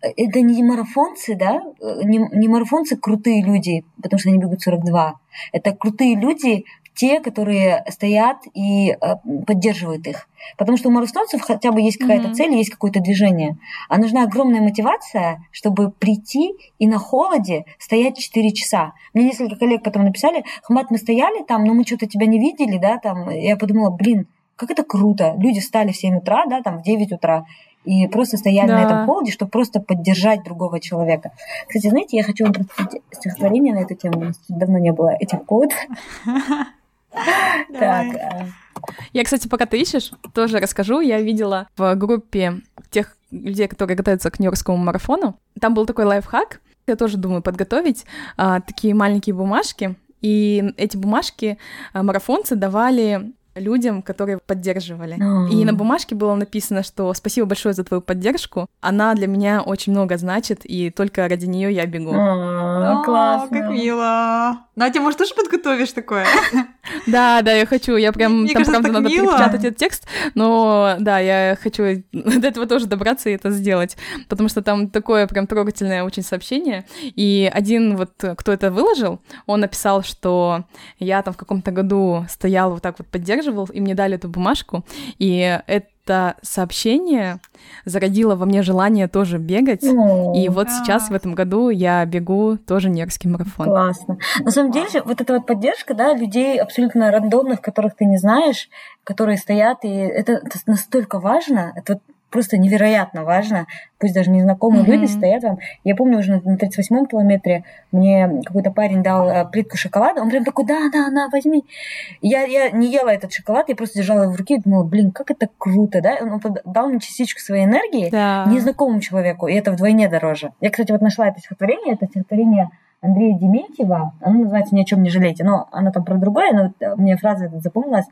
это не марафонцы, да, не, не марафонцы крутые люди, потому что они бегут 42. Это крутые люди, те, которые стоят и э, поддерживают их. Потому что у марафонцев хотя бы есть какая-то mm-hmm. цель, есть какое-то движение. А нужна огромная мотивация, чтобы прийти и на холоде стоять 4 часа. Мне несколько коллег потом написали, Хмат, мы стояли там, но мы что-то тебя не видели, да, там. Я подумала, блин, как это круто. Люди встали в 7 утра, да, там в 9 утра, и просто стояли да. на этом холоде, чтобы просто поддержать другого человека. Кстати, знаете, я хочу вам прочитать стихотворение на эту тему. У нас давно не было этих код. Так. Э. Я, кстати, пока ты ищешь, тоже расскажу. Я видела в группе тех людей, которые готовятся к Нью-Йоркскому марафону. Там был такой лайфхак. Я тоже думаю подготовить а, такие маленькие бумажки. И эти бумажки а, марафонцы давали людям, которые поддерживали. Mm. И на бумажке было написано, что спасибо большое за твою поддержку. Она для меня очень много значит, и только ради нее я бегу. Oh, классно. Как мило. Надя, может, тоже подготовишь такое? Да, да, я хочу. Я прям, там, правда, надо перепечатать этот текст, но да, я хочу до этого тоже добраться и это сделать, потому что там такое прям трогательное очень сообщение. И один вот, кто это выложил, он написал, что я там в каком-то году стоял вот так вот поддерживал, и мне дали эту бумажку, и это сообщение зародило во мне желание тоже бегать. О, и вот да. сейчас в этом году я бегу тоже Нью-Йоркский марафон. Классно. На самом деле, вот эта вот поддержка, да, людей абсолютно рандомных, которых ты не знаешь, которые стоят, и это, это настолько важно. Это вот просто невероятно важно. Пусть даже незнакомые mm-hmm. люди стоят там. Я помню уже на 38-м километре мне какой-то парень дал э, плитку шоколада. Он прям такой, да, да, на, возьми. Я, я не ела этот шоколад, я просто держала его в руке и думала, блин, как это круто, да? Он дал мне частичку своей энергии да. незнакомому человеку, и это вдвойне дороже. Я, кстати, вот нашла это стихотворение, это стихотворение Андрея Дементьева, оно называется «Ни о чем не жалейте», но оно там про другое, но э, мне фраза запомнилась.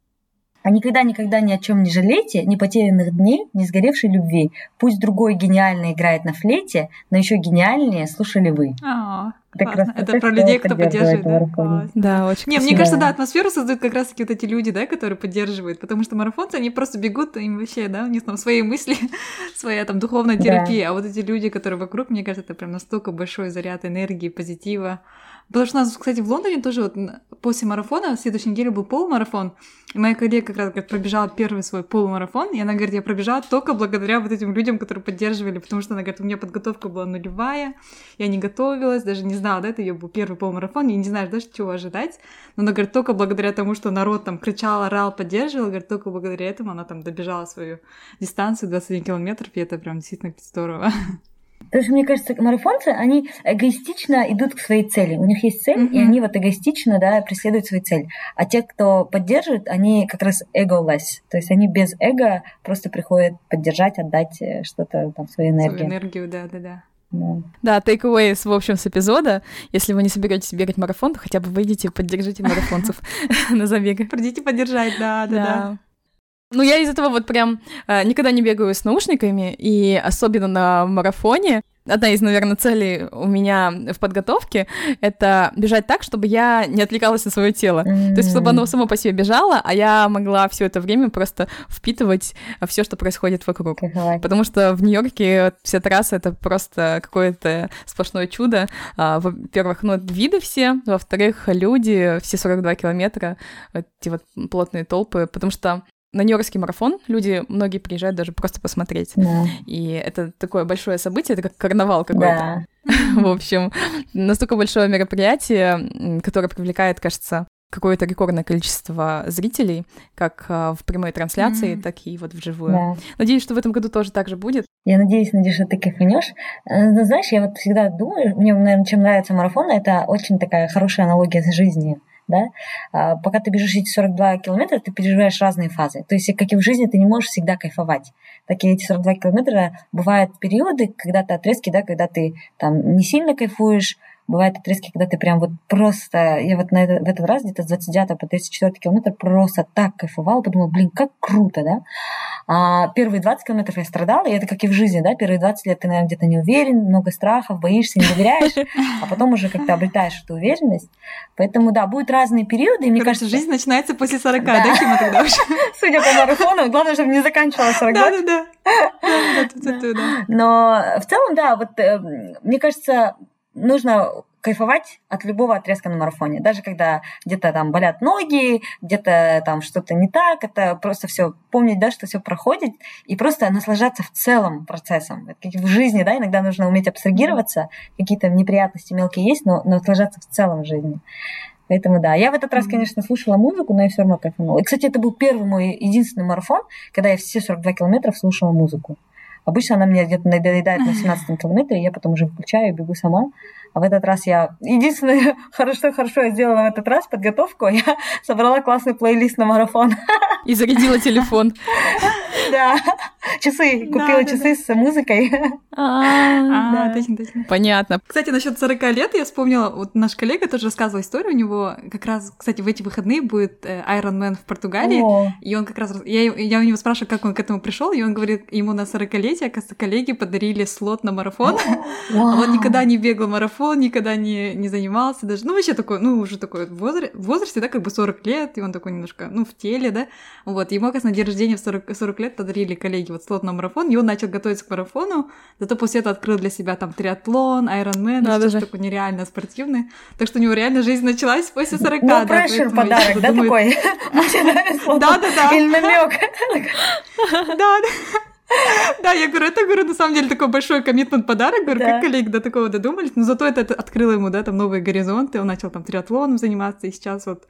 А никогда-никогда ни о чем не жалейте, ни потерянных дней, ни сгоревшей любви. Пусть другой гениально играет на флейте, но еще гениальнее слушали вы. А, так раз, это про людей, кто поддерживает, да? Да, очень Не, мне кажется, да, атмосферу создают как раз-таки вот эти люди, да, которые поддерживают, потому что марафонцы, они просто бегут, им вообще, да, у них там свои мысли, своя там духовная терапия, да. а вот эти люди, которые вокруг, мне кажется, это прям настолько большой заряд энергии, позитива, Потому что у нас, кстати, в Лондоне тоже вот после марафона, в следующей неделе был полумарафон, и моя коллега как раз говорит, пробежала первый свой полумарафон, и она говорит, я пробежала только благодаря вот этим людям, которые поддерживали, потому что она говорит, у меня подготовка была нулевая, я не готовилась, даже не знала, да, это ее был первый полумарафон, я не знаю даже, чего ожидать, но она говорит, только благодаря тому, что народ там кричал, орал, поддерживал, говорит, только благодаря этому она там добежала свою дистанцию 21 километров, и это прям действительно здорово. Потому что, мне кажется, марафонцы, они эгоистично идут к своей цели. У них есть цель, mm-hmm. и они вот эгоистично да, преследуют свою цель. А те, кто поддерживает, они как раз ego-less. То есть они без эго просто приходят поддержать, отдать э, что-то, там, свою энергию. Свою энергию, да-да-да. Да. да, takeaways, в общем, с эпизода. Если вы не соберетесь бегать марафон, то хотя бы выйдите, поддержите марафонцев на забеге. Придите поддержать, да, да, да. Ну, я из этого вот прям э, никогда не бегаю с наушниками, и особенно на марафоне. одна из, наверное, целей у меня в подготовке — это бежать так, чтобы я не отвлекалась на свое тело. Mm-hmm. То есть, чтобы оно само по себе бежало, а я могла все это время просто впитывать все, что происходит вокруг. Кайфовать. Потому что в Нью-Йорке вся трасса — это просто какое-то сплошное чудо. А, во-первых, ну, виды все, во-вторых, люди, все 42 километра, эти вот плотные толпы, потому что на Нью-Йоркский марафон люди, многие приезжают даже просто посмотреть. Да. И это такое большое событие, это как карнавал какой-то. Да. В общем, настолько большое мероприятие, которое привлекает, кажется, какое-то рекордное количество зрителей, как а, в прямой трансляции, Мгм. так и вот вживую. Да. Надеюсь, что в этом году тоже так же будет. Я надеюсь, Надюша, что ты кайфанешь. Э, ну, знаешь, я вот всегда думаю, мне, наверное, чем нравится марафон, это очень такая хорошая аналогия с жизнью. Да? А, Пока ты бежишь эти 42 километра, ты переживаешь разные фазы. То есть, как и в жизни, ты не можешь всегда кайфовать. Так и эти 42 километра бывают периоды, когда-то отрезки, да, когда ты там не сильно кайфуешь, бывают отрезки, когда ты прям вот просто... Я вот на это- в этот раз где-то с 29 по 34 километр просто так кайфовала, подумала, блин, как круто, да? А первые 20 километров я страдала, и это как и в жизни, да, первые 20 лет ты, наверное, где-то не уверен, много страхов, боишься, не доверяешь, а потом уже как-то обретаешь эту уверенность. Поэтому, да, будут разные периоды, и мне Короче, кажется, жизнь начинается после 40, Да. да, Кима, тогда уже? судя по марафону, главное, чтобы не заканчивалась 40 год. Да-да-да. Но в целом, да, вот э, мне кажется, нужно кайфовать от любого отрезка на марафоне. Даже когда где-то там болят ноги, где-то там что-то не так, это просто все помнить, да, что все проходит, и просто наслаждаться в целом процессом. Это как в жизни, да, иногда нужно уметь абстрагироваться, какие-то неприятности мелкие есть, но наслаждаться в целом жизни. Поэтому да, я в этот раз, конечно, слушала музыку, но я все равно кайфанула. И, кстати, это был первый мой единственный марафон, когда я все 42 километра слушала музыку. Обычно она меня где-то надоедает на 17 километре, я потом уже выключаю и бегу сама. А в этот раз я... Единственное, хорошо, хорошо я сделала в этот раз подготовку, я собрала классный плейлист на марафон. И зарядила телефон. Да, часы, купила часы с музыкой. А, Да. точно, точно. Понятно. Кстати, насчет 40 лет я вспомнила, вот наш коллега тоже рассказывал историю, у него как раз, кстати, в эти выходные будет э, Iron Man в Португалии, и он как раз, я, я у него спрашиваю, как он к этому пришел, и он говорит, ему на 40-летие, оказывается, коллеги подарили слот на марафон, а он никогда не бегал марафон, никогда не, не занимался даже, ну, вообще такой, ну, уже такой в возра- в возрасте, да, как бы 40 лет, и он такой немножко, ну, в теле, да, вот, ему, оказывается, на день рождения в 40, 40 лет подарили коллеги вот слот на марафон, и он начал готовиться к марафону, зато после этого открыл для себя там триатлон, айронмен, Надо что же. такой нереально спортивный, так что у него реально жизнь началась после 40, No да, pressure подарок, да, думаю, такой? Да-да-да. Или намек. Да, да. Да, я говорю, это, говорю, на самом деле такой большой коммитмент подарок, говорю, Да. как коллеги до такого додумались, но зато это, это открыло ему, да, там новые горизонты, он начал там триатлоном заниматься, и сейчас вот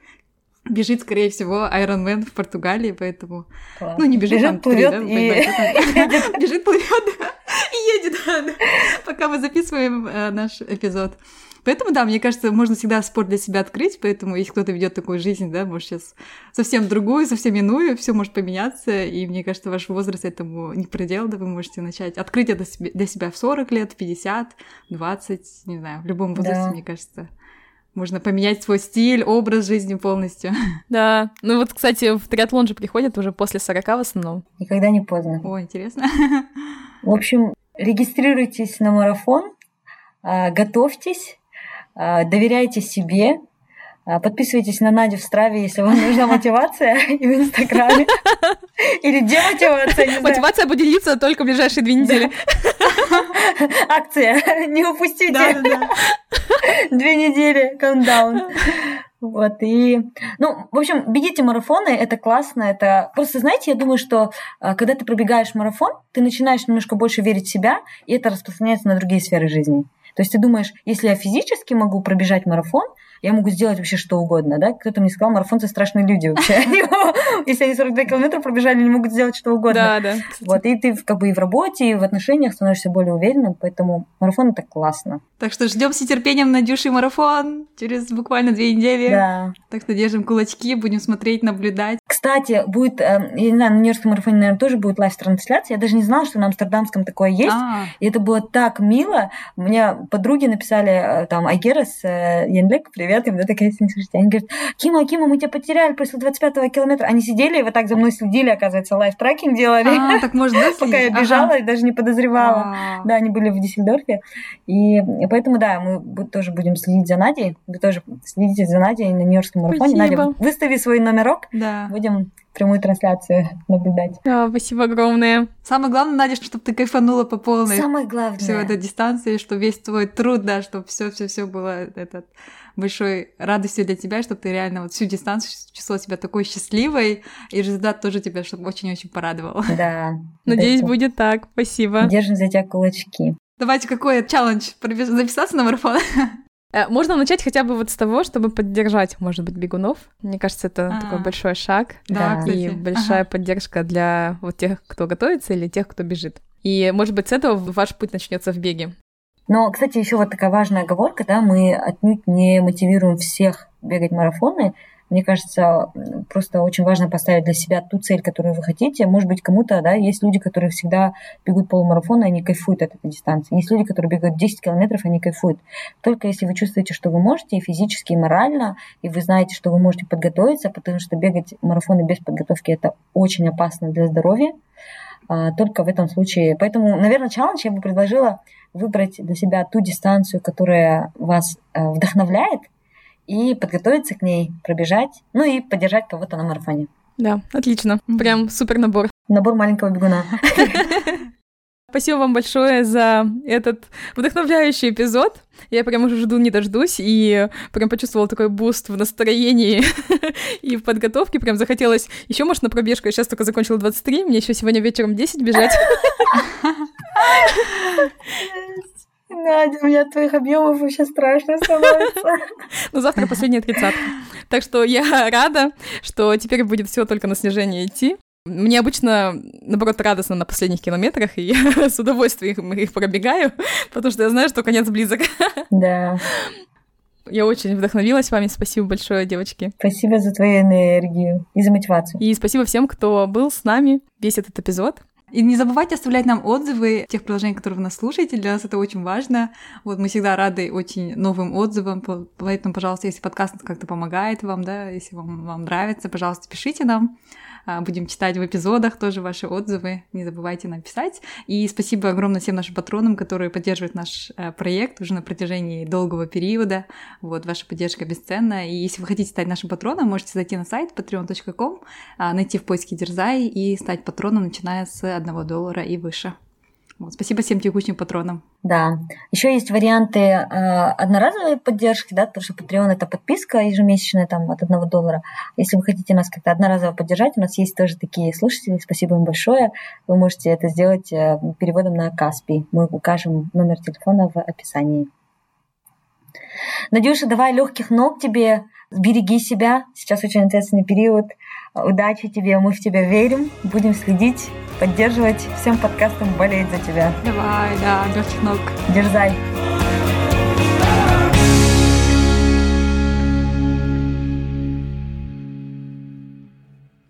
бежит, скорее всего, Ironman в Португалии, поэтому, ну, не бежит, там, три, да, и... бежит, плывет, и едет, пока мы записываем э, наш эпизод. Поэтому, да, мне кажется, можно всегда спорт для себя открыть, поэтому если кто-то ведет такую жизнь, да, может сейчас совсем другую, совсем иную, все может поменяться, и мне кажется, ваш возраст этому не предел, да, вы можете начать открыть это себе- для себя в 40 лет, в 50, 20, не знаю, в любом возрасте, Да. мне кажется, можно поменять свой стиль, образ жизни полностью. Да. Ну вот, кстати, в триатлон же приходят уже после 40 в основном. Никогда не поздно. О, интересно. В общем, регистрируйтесь на марафон, а, готовьтесь, доверяйте себе, а, подписывайтесь на Надю в Страве, если вам нужна мотивация, и в Инстаграме. Или демотивация, не знаю. Мотивация будет длиться только в ближайшие две недели. Акция, не упустите. Две недели, каунтдаун. Вот, и... Ну, в общем, бегите марафоны, это классно, это... Просто, знаете, я думаю, что а, когда ты пробегаешь марафон, ты начинаешь немножко больше верить в себя, и это распространяется на другие сферы жизни. То есть ты думаешь, если я физически могу пробежать марафон, я могу сделать вообще что угодно, да? Кто-то мне сказал, марафонцы страшные люди вообще. Если они 42 километра пробежали, они могут сделать что угодно. Да, да. Вот, и ты как бы и в работе, и в отношениях становишься более уверенным, поэтому марафон это классно. Так что ждем с нетерпением Надюши марафон через буквально две недели. Да. Так что держим кулачки, будем смотреть, наблюдать. Кстати, будет, э, я не знаю, на Нью-Йоркском марафоне, наверное, тоже будет live-трансляция. Я даже не знала, что на Амстердамском такое есть. А, И это было так мило. У меня подруги написали, э, там, Айгерас, э, Янлек, привет, привет, и мне такая, слушайте, они говорят, Кима, Кима, мы тебя потеряли после 25-го километра. Они сидели и вот так за мной следили, оказывается, live tracking делали. А, так можно, да, Пока я бежала и даже не подозревала. Да, они были в Дюссельдорфе. И поэтому, да, мы тоже будем следить за Надей. Вы тоже следите за Надей на Нью-Йоркском марафоне. Надя, выстави свой номерок. Да. Будем прямую трансляцию наблюдать. Да, спасибо огромное. Самое главное, Надя, чтобы ты кайфанула по полной. Самое главное. Все этой дистанции, что весь твой труд, да, чтобы все, все, все было этот большой радостью для тебя, чтобы ты реально вот всю дистанцию чувствовала себя такой счастливой, и результат тоже тебя чтобы очень-очень порадовал. Да. Надеюсь, будет так. Спасибо. Держим за тебя кулачки. Давайте какой челлендж? Записаться на марафон? Э, можно начать хотя бы вот с того, чтобы поддержать, может быть, бегунов. Мне кажется, это А-а-а. такой большой шаг. Да, И большая ага. поддержка для вот тех, кто готовится или тех, кто бежит. И, может быть, с этого ваш путь начнется в беге. Но, кстати, еще вот такая важная оговорка, да, мы отнюдь не мотивируем всех бегать марафоны. Мне кажется, просто очень важно поставить для себя ту цель, которую вы хотите. Может быть, кому-то, да, есть люди, которые всегда бегут полумарафон, и они кайфуют от этой дистанции. Есть люди, которые бегают 10 километров, они кайфуют. Только если вы чувствуете, что вы можете и физически, и морально, и вы знаете, что вы можете подготовиться, потому что бегать марафоны без подготовки – это очень опасно для здоровья. А, только в этом случае. Поэтому, наверное, челлендж я бы предложила выбрать для себя ту дистанцию, которая вас э, вдохновляет, и подготовиться к ней, пробежать, ну и поддержать кого-то на марафоне. Да, отлично. Прям супер набор. Набор маленького бегуна. Спасибо вам большое за этот вдохновляющий эпизод. Я прям уже жду, не дождусь, и прям почувствовала такой boost в настроении и в подготовке. Прям захотелось еще, может, на пробежку. Я сейчас только закончила 23, мне еще сегодня вечером 10 бежать. Надя, у меня от твоих объемов вообще страшно становится. Ну, завтра последняя тридцатка. Так что я рада, что теперь будет все только на снижение идти. Мне обычно, наоборот, радостно на последних километрах, и я с удовольствием их, их пробегаю, потому что я знаю, что конец близок. Да. Я очень вдохновилась вами. Спасибо большое, девочки. Спасибо за твою энергию и за мотивацию. И спасибо всем, кто был с нами весь этот эпизод. И не забывайте оставлять нам отзывы тех приложений, которые вы нас слушаете. Для нас это очень важно. Вот мы всегда рады очень новым отзывам. Поэтому, пожалуйста, если подкаст как-то помогает вам, да, если вам, вам нравится, пожалуйста, пишите нам. А, будем читать в эпизодах тоже ваши отзывы. Не забывайте написать. И спасибо огромное всем нашим патронам, которые поддерживают наш э, проект уже на протяжении долгого периода. Вот, ваша поддержка бесценна. И если вы хотите стать нашим патроном, можете зайти на сайт patreon.com, а, найти в поиске Дерзай и стать патроном, начиная с 1 доллара и выше. Вот, спасибо всем текущим патронам. Да. Еще есть варианты э, одноразовой поддержки, да, потому что Patreon это подписка ежемесячная там от одного доллара. Если вы хотите нас как-то одноразово поддержать, у нас есть тоже такие слушатели, спасибо им большое. Вы можете это сделать э, переводом на Каспи. Мы укажем номер телефона в описании. Надюша, давай легких ног тебе, береги себя. Сейчас очень ответственный период. Удачи тебе, мы в тебя верим, будем следить, поддерживать. Всем подкастам болеть за тебя. Давай, да, ног. Дерзай.